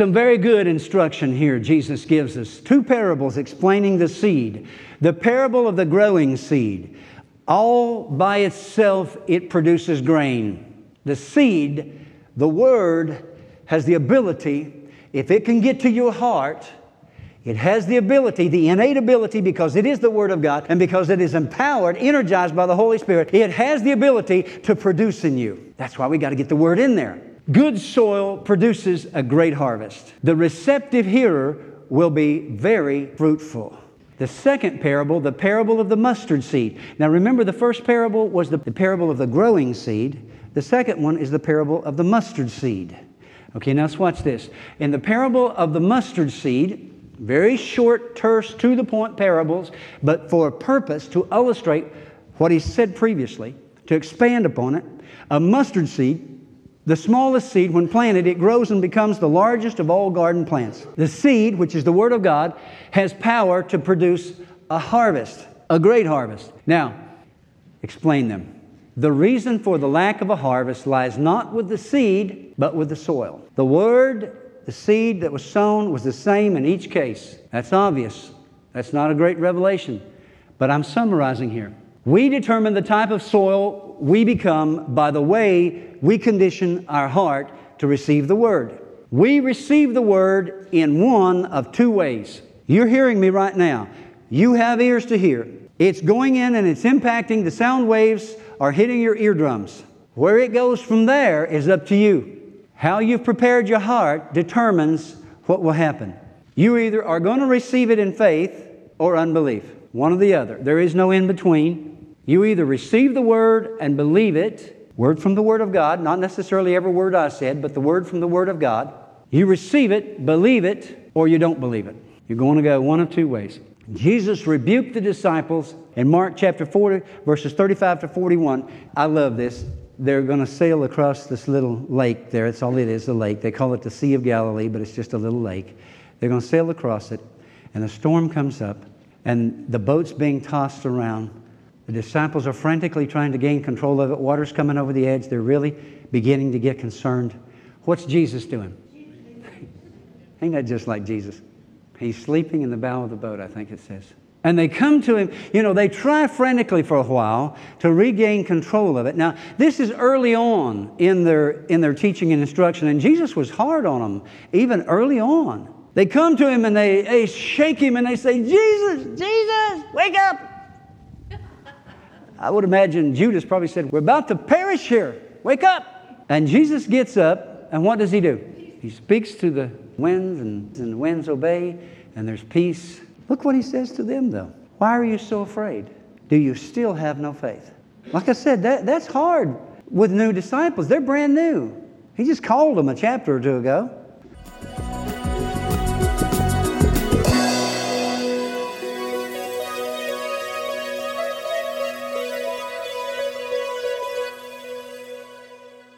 Some very good instruction here Jesus gives us. Two parables explaining the seed. The parable of the growing seed. All by itself, it produces grain. The seed, the word, has the ability, if it can get to your heart, it has the ability, the innate ability, because it is the Word of God and because it is empowered, energized by the Holy Spirit, it has the ability to produce in you. That's why we got to get the Word in there. Good soil produces a great harvest. The receptive hearer will be very fruitful. The second parable, the parable of the mustard seed. Now remember, the first parable was the, the parable of the growing seed. The second one is the parable of the mustard seed. Okay, now let's watch this. In the parable of the mustard seed, very short, terse, to the point parables, but for a purpose to illustrate what he said previously, to expand upon it. A mustard seed, the smallest seed, when planted, it grows and becomes the largest of all garden plants. The seed, which is the Word of God, has power to produce a harvest, a great harvest. Now, explain them. The reason for the lack of a harvest lies not with the seed, but with the soil. The Word the seed that was sown was the same in each case. That's obvious. That's not a great revelation. But I'm summarizing here. We determine the type of soil we become by the way we condition our heart to receive the Word. We receive the Word in one of two ways. You're hearing me right now. You have ears to hear. It's going in and it's impacting, the sound waves are hitting your eardrums. Where it goes from there is up to you. How you've prepared your heart determines what will happen. You either are going to receive it in faith or unbelief, one or the other. There is no in between. You either receive the word and believe it, word from the Word of God, not necessarily every word I said, but the word from the Word of God. You receive it, believe it, or you don't believe it. You're going to go one of two ways. Jesus rebuked the disciples in Mark chapter 40, verses 35 to 41. I love this they're going to sail across this little lake there. That's all it is, a lake. They call it the Sea of Galilee, but it's just a little lake. They're going to sail across it, and a storm comes up, and the boat's being tossed around. The disciples are frantically trying to gain control of it. Water's coming over the edge. They're really beginning to get concerned. What's Jesus doing? Ain't that just like Jesus? He's sleeping in the bow of the boat, I think it says. And they come to him, you know, they try frantically for a while to regain control of it. Now, this is early on in their, in their teaching and instruction, and Jesus was hard on them, even early on. They come to him and they, they shake him and they say, Jesus, Jesus, wake up. I would imagine Judas probably said, We're about to perish here. Wake up. And Jesus gets up, and what does he do? He speaks to the winds, and, and the winds obey, and there's peace Look what he says to them, though. Why are you so afraid? Do you still have no faith? Like I said, that, that's hard with new disciples. They're brand new. He just called them a chapter or two ago.